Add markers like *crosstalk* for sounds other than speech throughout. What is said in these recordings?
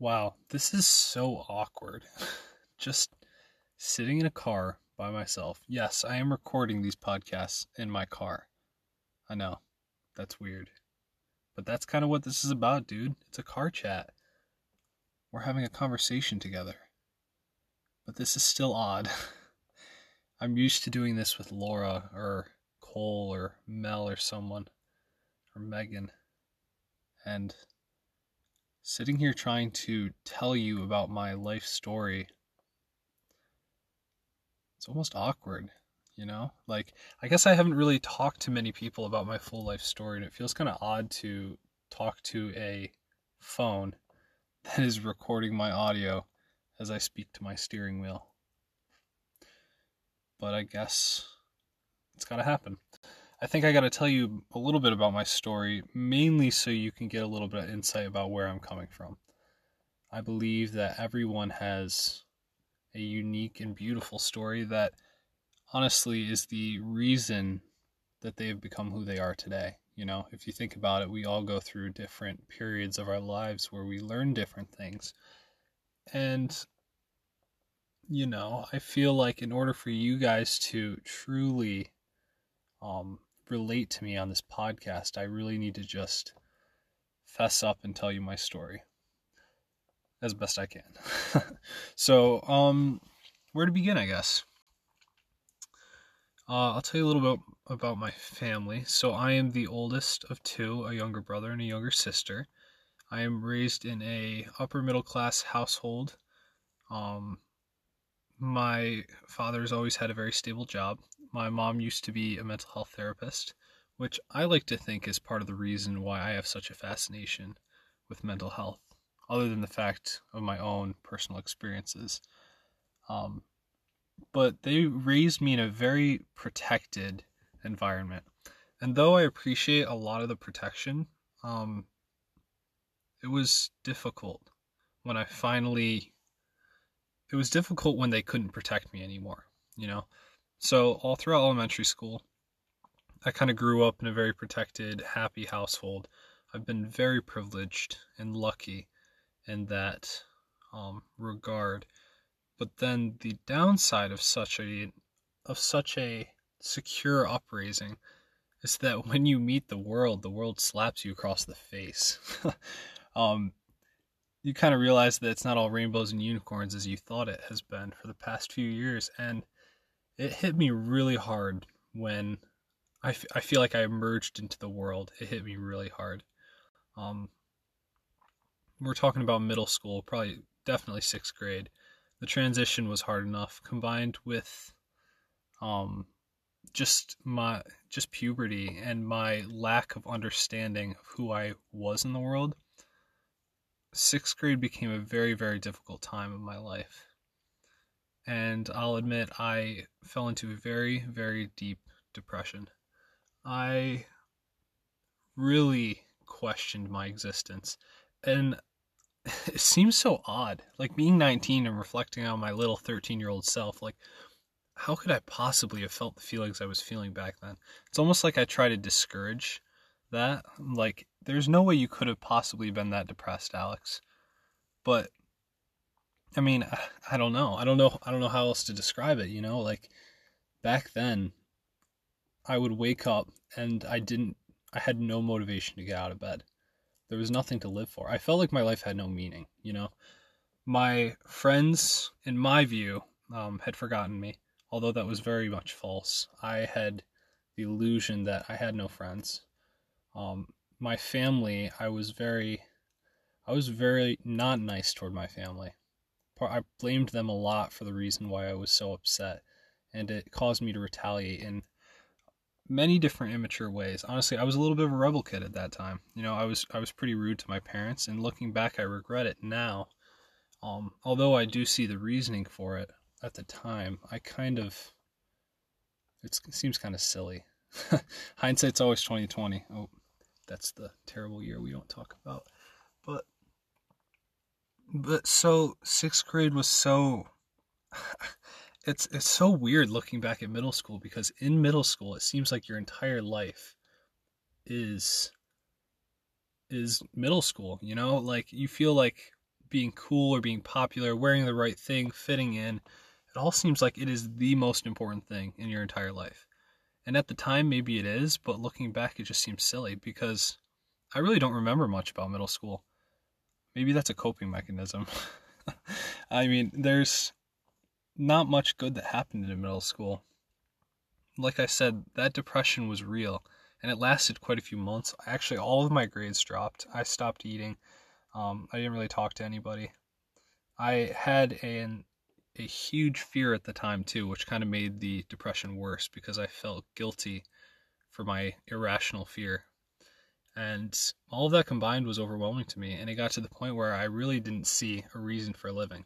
Wow, this is so awkward. *laughs* Just sitting in a car by myself. Yes, I am recording these podcasts in my car. I know. That's weird. But that's kind of what this is about, dude. It's a car chat. We're having a conversation together. But this is still odd. *laughs* I'm used to doing this with Laura or Cole or Mel or someone or Megan. And sitting here trying to tell you about my life story it's almost awkward you know? Like i guess i haven't really talked to many people about my full life story and it feels kind of odd to talk to a phone that is recording my audio as i speak to my steering wheel. But i guess it's got to happen I think I got to tell you a little bit about my story, mainly so you can get a little bit of insight about where I'm coming from. I believe that everyone has a unique and beautiful story that honestly is the reason that they have become who they are today. You know, if you think about it, we all go through different periods of our lives where we learn different things. And, you know, I feel like in order for you guys to truly um, relate to me on this podcast, I really need to just fess up and tell you my story as best I can. *laughs* so, um, where to begin, I guess. Uh, I'll tell you a little bit about my family. So, I am the oldest of two, a younger brother and a younger sister. I am raised in a upper middle class household. Um, my father has always had a very stable job. My mom used to be a mental health therapist, which I like to think is part of the reason why I have such a fascination with mental health, other than the fact of my own personal experiences. Um, but they raised me in a very protected environment. And though I appreciate a lot of the protection, um, it was difficult when I finally. It was difficult when they couldn't protect me anymore, you know? So, all throughout elementary school, I kind of grew up in a very protected, happy household. I've been very privileged and lucky in that um, regard. But then the downside of such a of such a secure upraising is that *laughs* when you meet the world, the world slaps you across the face. *laughs* um, you kind of realize that it's not all rainbows and unicorns as you thought it has been for the past few years, and it hit me really hard when I, f- I feel like I emerged into the world. It hit me really hard. Um, we're talking about middle school, probably definitely sixth grade. The transition was hard enough, combined with um, just my just puberty and my lack of understanding of who I was in the world. Sixth grade became a very very difficult time in my life and I'll admit I fell into a very, very deep depression. I really questioned my existence, and *laughs* it seems so odd. Like being 19 and reflecting on my little 13 year old self, like, how could I possibly have felt the feelings I was feeling back then? It's almost like I try to discourage that. Like, there's no way you could have possibly been that depressed, Alex. But I mean, I don't know. I don't know. I don't know how else to describe it. You know, like back then, I would wake up and I didn't. I had no motivation to get out of bed. There was nothing to live for. I felt like my life had no meaning. You know, my friends, in my view, um, had forgotten me. Although that was very much false. I had the illusion that I had no friends. Um, my family, I was very, I was very not nice toward my family. I blamed them a lot for the reason why I was so upset, and it caused me to retaliate in many different immature ways. Honestly, I was a little bit of a rebel kid at that time. You know, I was I was pretty rude to my parents, and looking back, I regret it now. Um, although I do see the reasoning for it at the time, I kind of it seems kind of silly. *laughs* Hindsight's always twenty twenty. Oh, that's the terrible year we don't talk about. But but so sixth grade was so *sighs* it's it's so weird looking back at middle school because in middle school it seems like your entire life is is middle school you know like you feel like being cool or being popular, wearing the right thing, fitting in. It all seems like it is the most important thing in your entire life. And at the time, maybe it is, but looking back, it just seems silly because I really don't remember much about middle school. Maybe that's a coping mechanism. *laughs* I mean, there's not much good that happened in middle school. Like I said, that depression was real and it lasted quite a few months. Actually, all of my grades dropped. I stopped eating. Um, I didn't really talk to anybody. I had an a huge fear at the time too, which kind of made the depression worse because I felt guilty for my irrational fear. And all of that combined was overwhelming to me, and it got to the point where I really didn't see a reason for living.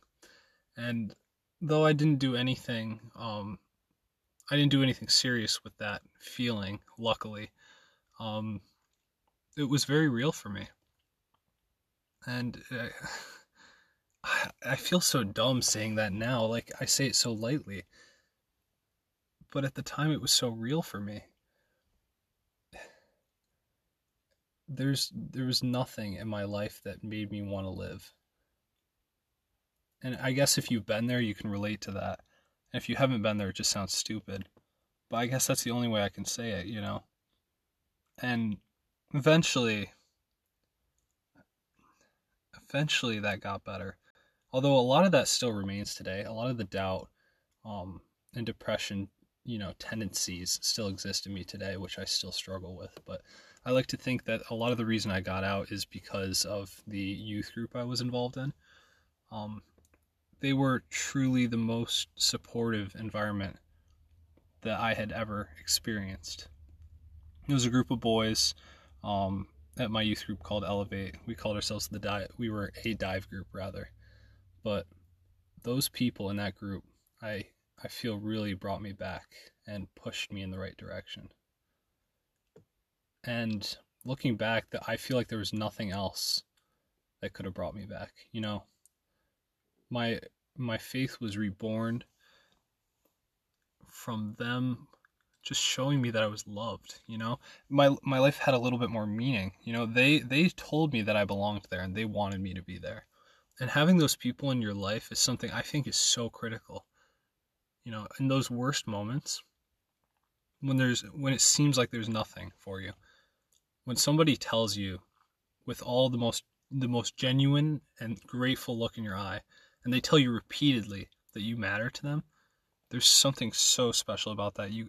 And though I didn't do anything, um, I didn't do anything serious with that feeling. Luckily, um, it was very real for me, and uh, I, *sighs* I feel so dumb saying that now. Like I say it so lightly, but at the time, it was so real for me. There's there was nothing in my life that made me want to live. And I guess if you've been there, you can relate to that. And if you haven't been there, it just sounds stupid. But I guess that's the only way I can say it, you know? And eventually, eventually that got better. Although a lot of that still remains today. A lot of the doubt um, and depression, you know, tendencies still exist in me today, which I still struggle with. But I like to think that a lot of the reason I got out is because of the youth group I was involved in. Um, they were truly the most supportive environment that I had ever experienced. It was a group of boys um, at my youth group called Elevate. We called ourselves the dive. We were a dive group rather, but those people in that group, I I feel really brought me back and pushed me in the right direction. And looking back, that I feel like there was nothing else that could have brought me back. You know, my my faith was reborn from them just showing me that I was loved, you know? My my life had a little bit more meaning. You know, they they told me that I belonged there and they wanted me to be there. And having those people in your life is something I think is so critical. You know, in those worst moments when there's when it seems like there's nothing for you. When somebody tells you with all the most the most genuine and grateful look in your eye and they tell you repeatedly that you matter to them, there's something so special about that. You,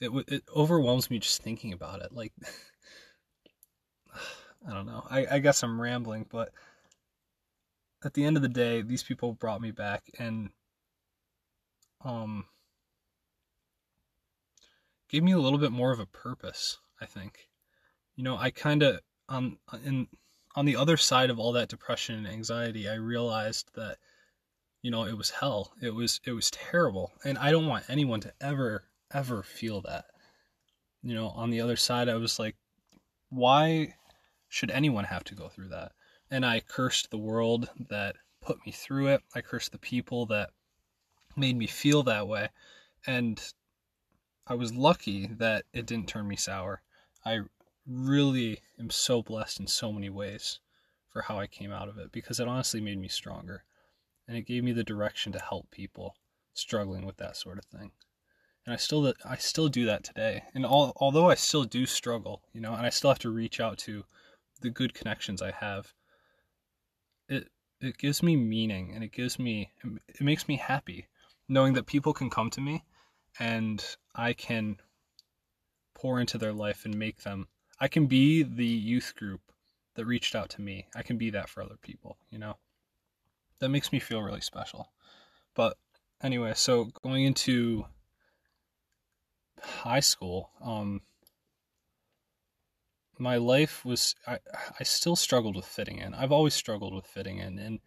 it it overwhelms me just thinking about it. Like, *sighs* I don't know. I, I guess I'm rambling, but at the end of the day, these people brought me back and um gave me a little bit more of a purpose. I think, you know, I kind of on in on the other side of all that depression and anxiety, I realized that you know, it was hell. It was it was terrible. And I don't want anyone to ever ever feel that. You know, on the other side I was like why should anyone have to go through that? And I cursed the world that put me through it. I cursed the people that made me feel that way. And I was lucky that it didn't turn me sour. I really am so blessed in so many ways for how I came out of it because it honestly made me stronger. And it gave me the direction to help people struggling with that sort of thing. And I still I still do that today. And all, although I still do struggle, you know, and I still have to reach out to the good connections I have, it it gives me meaning and it gives me it makes me happy knowing that people can come to me and I can pour into their life and make them I can be the youth group that reached out to me. I can be that for other people, you know? That makes me feel really special. But anyway, so going into high school, um, my life was I, I still struggled with fitting in. I've always struggled with fitting in and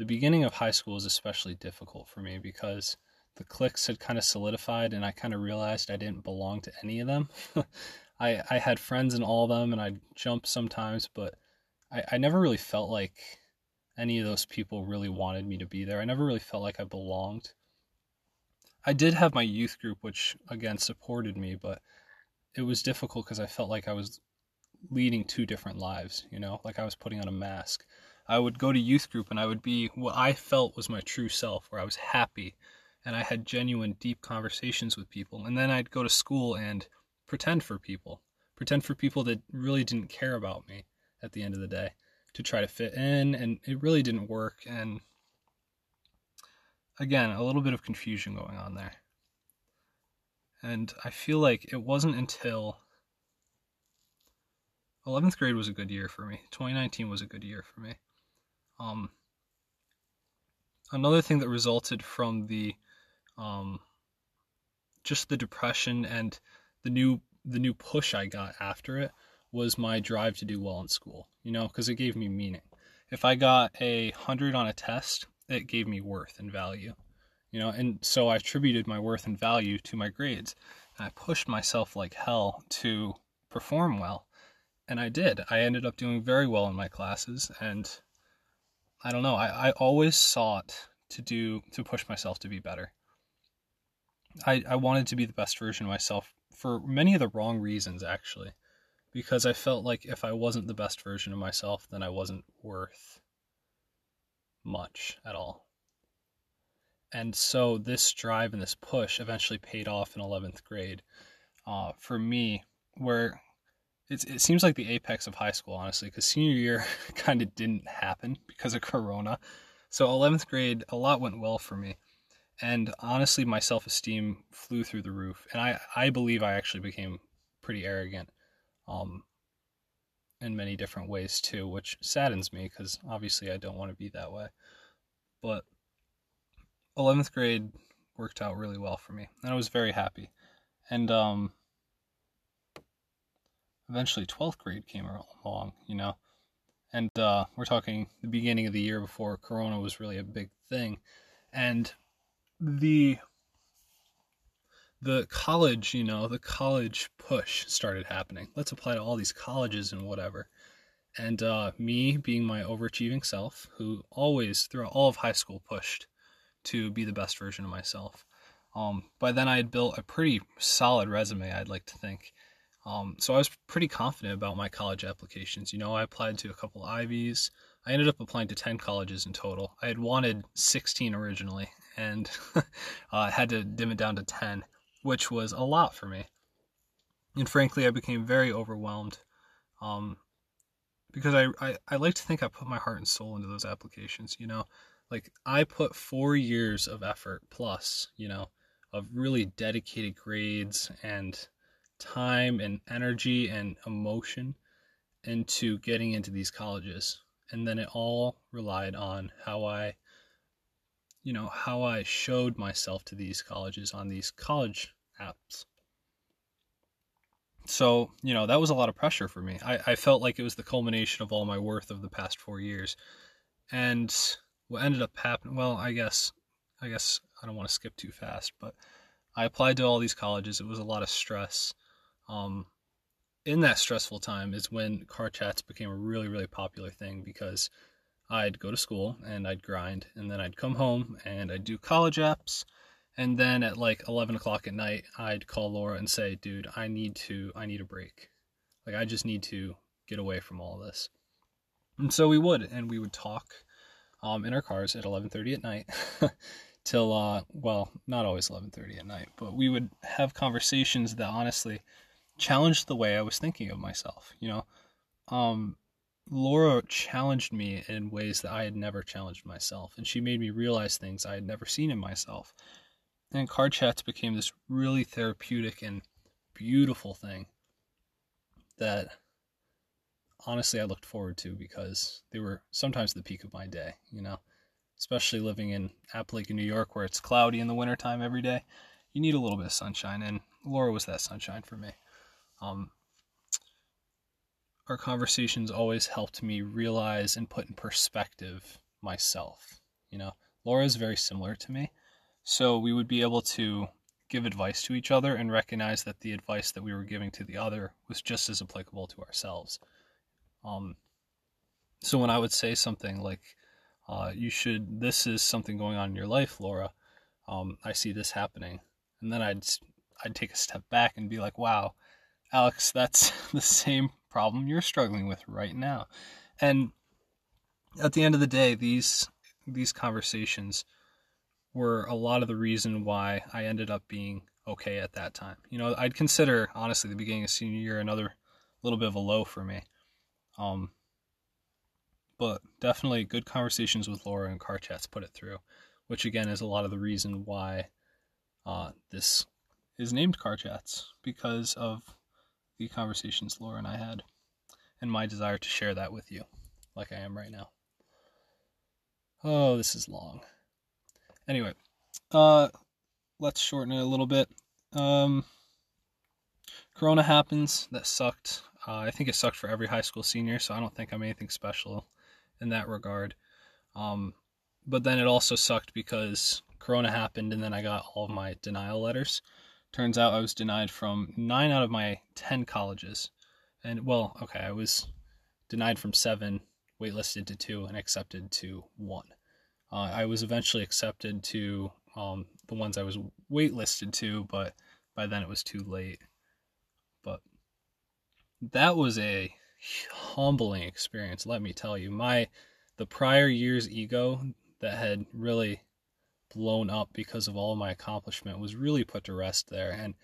the beginning of high school was especially difficult for me because the cliques had kind of solidified and I kind of realized I didn't belong to any of them. *laughs* I I had friends in all of them, and I'd jump sometimes, but I, I never really felt like any of those people really wanted me to be there. I never really felt like I belonged. I did have my youth group, which again supported me, but it was difficult because I felt like I was leading two different lives, you know, like I was putting on a mask. I would go to youth group and I would be what I felt was my true self, where I was happy and I had genuine, deep conversations with people. And then I'd go to school and pretend for people, pretend for people that really didn't care about me at the end of the day to try to fit in. And it really didn't work. And again, a little bit of confusion going on there. And I feel like it wasn't until 11th grade was a good year for me. 2019 was a good year for me. Um, another thing that resulted from the um, just the depression and the new the new push I got after it was my drive to do well in school. You know, because it gave me meaning. If I got a hundred on a test, it gave me worth and value. You know, and so I attributed my worth and value to my grades. And I pushed myself like hell to perform well. And I did. I ended up doing very well in my classes and I don't know, I, I always sought to do to push myself to be better. I, I wanted to be the best version of myself for many of the wrong reasons, actually. Because I felt like if I wasn't the best version of myself, then I wasn't worth much at all. And so this drive and this push eventually paid off in 11th grade uh, for me, where it, it seems like the apex of high school, honestly, because senior year *laughs* kind of didn't happen because of Corona. So 11th grade, a lot went well for me. And honestly my self-esteem flew through the roof and i i believe i actually became pretty arrogant um in many different ways too which saddens me because obviously i don't want to be that way. But 11th grade worked out really well for me and i was very happy. And um eventually 12th grade came along you know and uh, we're talking the beginning of the year before corona was really a big thing and the the college, you know, the college push started happening. Let's apply to all these colleges and whatever. And uh, me being my overachieving self, who always throughout all of high school pushed to be the best version of myself. Um, by then I had built a pretty solid resume, I'd like to think. Um, so I was pretty confident about my college applications. You know, I applied to a couple Ivies. I ended up applying to 10 colleges in total. I had wanted 16 originally, and *laughs* uh, had to dim it down to 10, which was a lot for me. And frankly, I became very overwhelmed um, because I, I, I like to think I put my heart and soul into those applications, you know? Like, I put four years of effort plus, you know, of really dedicated grades and time and energy and emotion into getting into these colleges. And then it all relied on how I you know, how I showed myself to these colleges on these college apps. So, you know, that was a lot of pressure for me. I, I felt like it was the culmination of all my worth of the past four years. And what ended up happening, well, I guess, I guess I don't want to skip too fast, but I applied to all these colleges. It was a lot of stress. Um, in that stressful time is when car chats became a really, really popular thing because I'd go to school and I'd grind, and then I'd come home and I'd do college apps, and then at like 11 o'clock at night, I'd call Laura and say, "Dude, I need to, I need a break. Like, I just need to get away from all this." And so we would, and we would talk um, in our cars at 11:30 at night *laughs* till, uh, well, not always 11:30 at night, but we would have conversations that honestly challenged the way I was thinking of myself. You know, um, Laura challenged me in ways that I had never challenged myself, and she made me realize things I had never seen in myself. And car chats became this really therapeutic and beautiful thing that honestly I looked forward to because they were sometimes the peak of my day, you know, especially living in Apalachin, New York, where it's cloudy in the wintertime every day. You need a little bit of sunshine, and Laura was that sunshine for me. Um, our conversations always helped me realize and put in perspective myself. You know, Laura is very similar to me. So we would be able to give advice to each other and recognize that the advice that we were giving to the other was just as applicable to ourselves. Um, so when I would say something like, uh, you should, this is something going on in your life, Laura, um, I see this happening. And then I'd, I'd take a step back and be like, wow, Alex, that's *laughs* the same problem you're struggling with right now. And at the end of the day, these these conversations were a lot of the reason why I ended up being okay at that time. You know, I'd consider honestly the beginning of senior year another little bit of a low for me. Um, but definitely good conversations with Laura and car chats put it through, which again is a lot of the reason why uh, this is named car chats because of the conversations Laura and I had and my desire to share that with you like I am right now. Oh, this is long. Anyway, uh, let's shorten it a little bit. Um, Corona happens. That sucked. Uh, I think it sucked for every high school senior, so I don't think I'm anything special in that regard. Um, but then it also sucked because Corona happened, and then I got all of my denial letters. Turns out I was denied from nine out of my ten colleges, and well, okay, I was denied from seven, waitlisted to two, and accepted to one. Uh, I was eventually accepted to um, the ones I was waitlisted to, but by then it was too late. But that was a humbling experience, let me tell you. My the prior year's ego that had really blown up because of all of my accomplishment was really put to rest there. And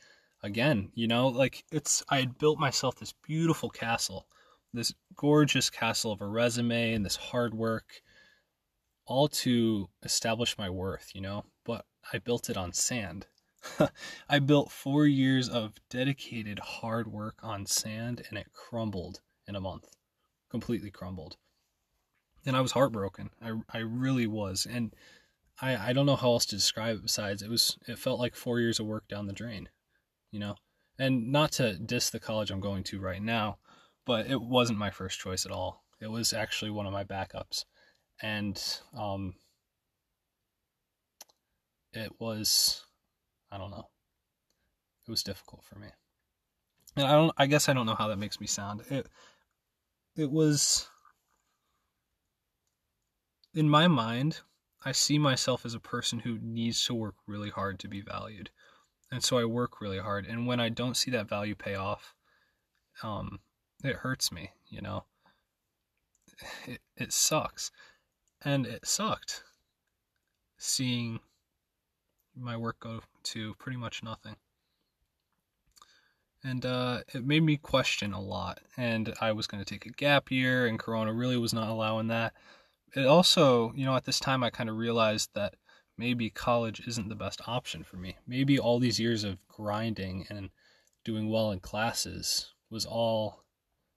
again, you know, like it's I had built myself this beautiful castle, this gorgeous castle of a resume and this hard work all to establish my worth, you know, but I built it on sand. *laughs* I built four years of dedicated hard work on sand and it crumbled in a month. Completely crumbled. And I was heartbroken. I, I really was. And I, I don't know how else to describe it besides it was it felt like four years of work down the drain. You know? And not to diss the college I'm going to right now, but it wasn't my first choice at all. It was actually one of my backups and um, it was I don't know. It was difficult for me. And I don't I guess I don't know how that makes me sound. It it was in my mind, I see myself as a person who needs to work really hard to be valued. And so I work really hard and when I don't see that value pay off, um it hurts me, you know. It it sucks and it sucked seeing my work go to pretty much nothing. And uh, it made me question a lot. And I was going to take a gap year, and Corona really was not allowing that. It also, you know, at this time, I kind of realized that maybe college isn't the best option for me. Maybe all these years of grinding and doing well in classes was all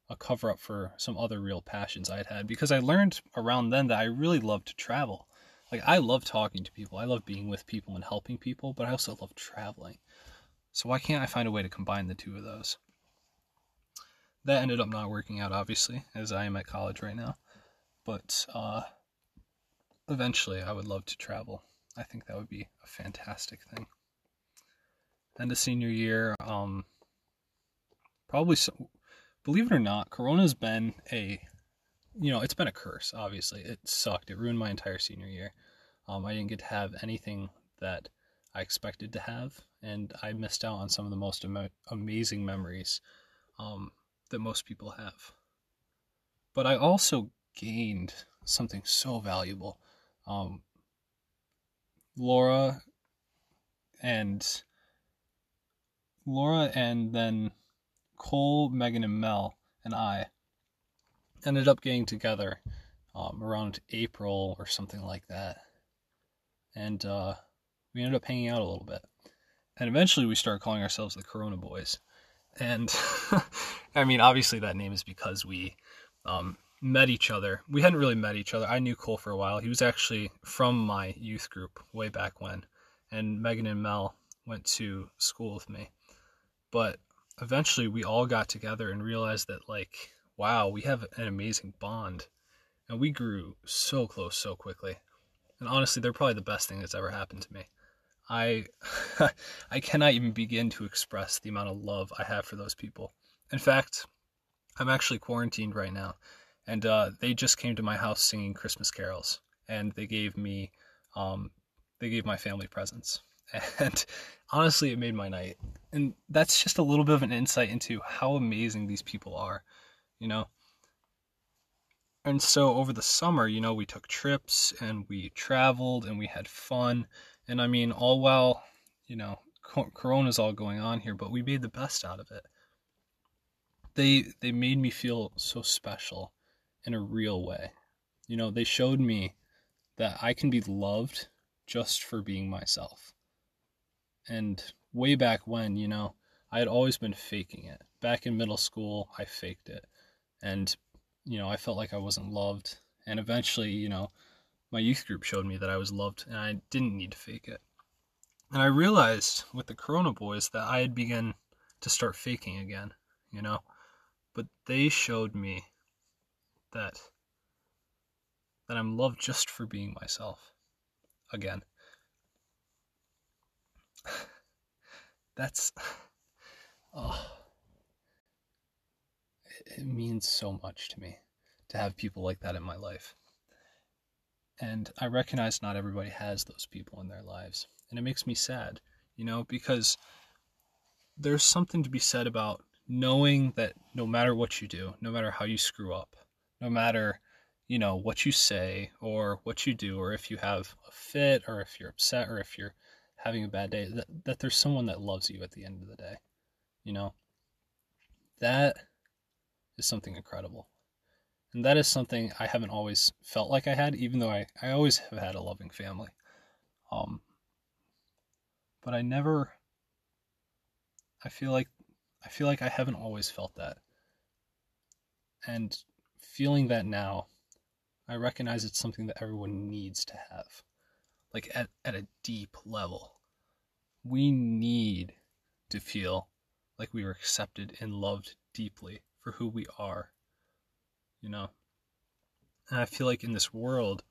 a cover up for some other real passions I'd had because I learned around then that I really loved to travel. Like I love talking to people. I love being with people and helping people, but I also love traveling. So why can't I find a way to combine the two of those? That ended up not working out obviously, as I am at college right now. But uh eventually I would love to travel. I think that would be a fantastic thing. And the senior year, um probably so, believe it or not, Corona's been a, you know, it's been a curse. Obviously, it sucked. It ruined my entire senior year. Um, I didn't get to have anything that I expected to have, and I missed out on some of the most am- amazing memories um, that most people have. But I also gained something so valuable. Um, Laura and Laura and then Cole, Megan, and Mel and I ended up getting together um, around April or something like that. And uh, we ended up hanging out a little bit. And eventually we started calling ourselves the Corona Boys. And *laughs* I mean, obviously that name is because we um, met each other. We hadn't really met each other. I knew Cole for a while. He was actually from my youth group way back when. And Megan and Mel went to school with me. But eventually we all got together and realized that like wow we have an amazing bond and we grew so close so quickly and honestly they're probably the best thing that's ever happened to me i *laughs* i cannot even begin to express the amount of love i have for those people in fact i'm actually quarantined right now and uh, they just came to my house singing christmas carols and they gave me um, they gave my family presents *laughs* and honestly, it made my night. And that's just a little bit of an insight into how amazing these people are, you know. and so over the summer, you know, we took trips and we traveled and we had fun. And I mean, all while, you know, Corona's all going on here, but we made the best out of it. They they made me feel so special in a real way. You know, they showed me that I can be loved just for being myself. And way back when, you know, I had always been faking it. Back in middle school, I faked it. And, you know, I felt like I wasn't loved. And eventually, you know, my youth group showed me that I was loved and I didn't need to fake it. And I realized with the Corona Boys that I had begun to start faking again, you know. But they showed me that that I'm loved just for being myself. Again. *laughs* That's oh it means so much to me to have people like that in my life. And I recognize not everybody has those people in their lives. And it makes me sad, you know, because there's something to be said about knowing that no matter what you do, no matter how you screw up, no matter, you know, what you say or what you do, or if you have a fit or if you're upset or if you're having a bad day, that, that there's someone that loves you at the end of the day. You know, that is something incredible. And that is something I haven't always felt like I had, even though I, I always have had a loving family. Um, but I never, I feel like, I feel like I haven't always felt that. And feeling that now, I recognize it's something that everyone needs to have. Like at, at a deep level. We need to feel like we are accepted and loved deeply for who we are. You know? And I feel like in this world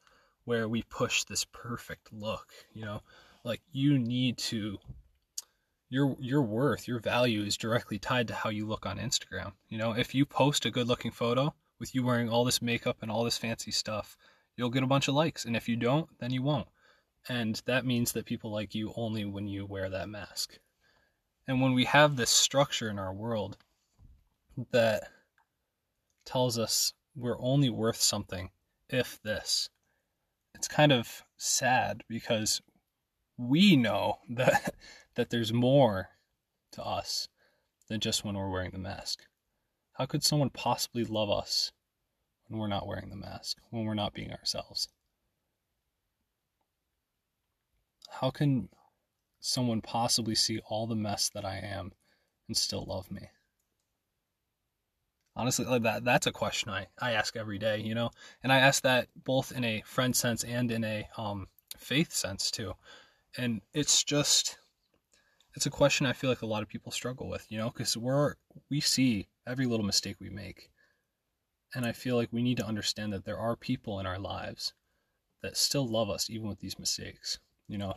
where we push this perfect look, you know, like you need to your your worth, your value is directly tied to how you look on Instagram. You know, if you post a good-looking photo with you wearing all this makeup and all this fancy stuff, you'll get a bunch of likes, and if you don't, then you won't. And that means that people like you only when you wear that mask. And when we have this structure in our world that tells us we're only worth something if this. It's kind of sad because we know *laughs* that that there's more to us than just when we're wearing the mask. How could someone possibly love us when we're not wearing the mask, when we're not being ourselves? How can someone possibly see all the mess that I am and still love me? honestly like that that's a question I, I ask every day you know and i ask that both in a friend sense and in a um, faith sense too and it's just it's a question i feel like a lot of people struggle with you know because we're we see every little mistake we make. And i feel like we need to understand that there are people in our lives that still love us even with these mistakes you know?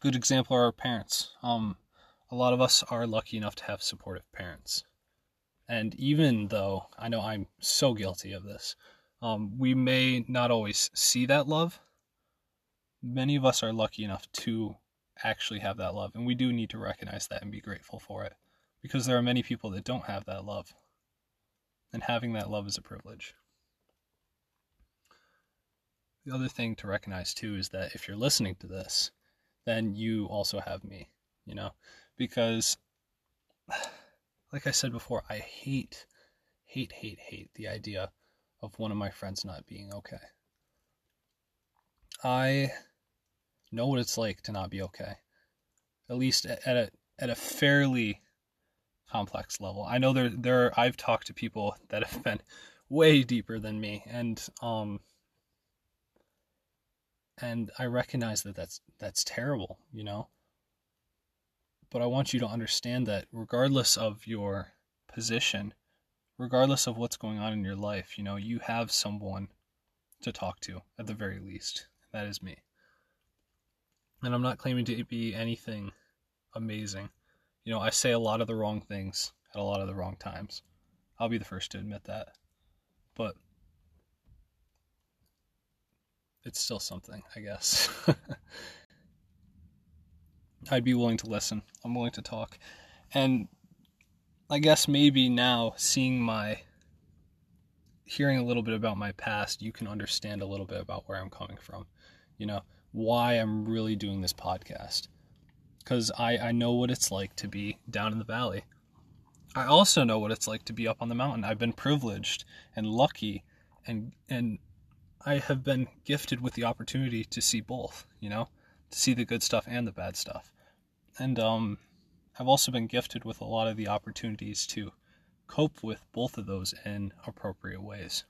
Good example are our parents. Um a lot of us are lucky enough to have supportive parents. And even though I know I'm so guilty of this, um, we may not always see that love. Many of us are lucky enough to actually have that love, and we do need to recognize that and be grateful for it because there are many people that don't have that love, and having that love is a privilege. The other thing to recognize too is that if you're listening to this, then you also have me, you know, because like I said before, I hate, hate, hate, hate the idea of one of my friends not being okay. I know what it's like to not be okay. At least at a at a fairly complex level. I know there there I've talked to people that have been way deeper than me and um and I recognize that that's that's terrible, you know but I want you to understand that regardless of your position, regardless of what's going on in your life, you know, you have someone to talk to at the very least. That is me. And I'm not claiming to be anything amazing. You know, I say a lot of the wrong things at a lot of the wrong times. I'll be the first to admit that. But it's still something, I guess. *laughs* I'd be willing to listen. I'm willing to talk. And I guess maybe now seeing my hearing a little bit about my past, you can understand a little bit about where I'm coming from. You know, why I'm really doing this podcast. Because I, I know what it's like to be down in the valley. I also know what it's like to be up on the mountain. I've been privileged and lucky and and I have been gifted with the opportunity to see both, you know, to see the good stuff and the bad stuff. And um I've also been gifted with a lot of the opportunities to cope with both of those in appropriate ways.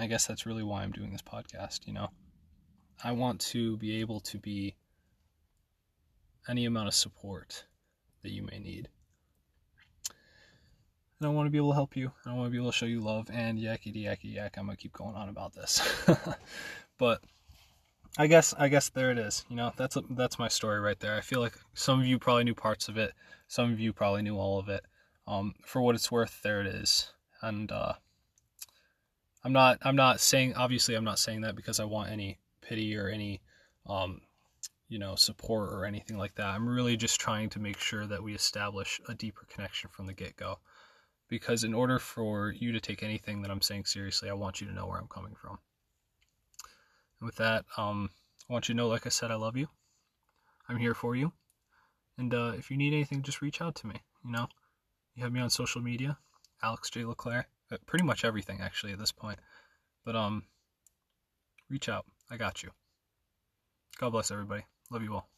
I guess that's really why I'm doing this podcast, you know. I want to be able to be any amount of support that you may need. And I want to be able to help you. I want to be able to show you love and yakety yakety yak. I'm gonna keep going on about this, *laughs* but I guess I guess there it is. You know, that's a, that's my story right there. I feel like some of you probably knew parts of it. Some of you probably knew all of it. Um, for what it's worth, there it is. And uh, I'm not I'm not saying obviously I'm not saying that because I want any pity or any um, you know support or anything like that. I'm really just trying to make sure that we establish a deeper connection from the get go. Because in order for you to take anything that I'm saying seriously, I want you to know where I'm coming from. And with that, um, I want you to know, like I said, I love you. I'm here for you. And uh, if you need anything, just reach out to me. You know, you have me on social media, Alex J. Leclaire. Pretty much everything, actually, at this point. But um, reach out. I got you. God bless everybody. Love you all.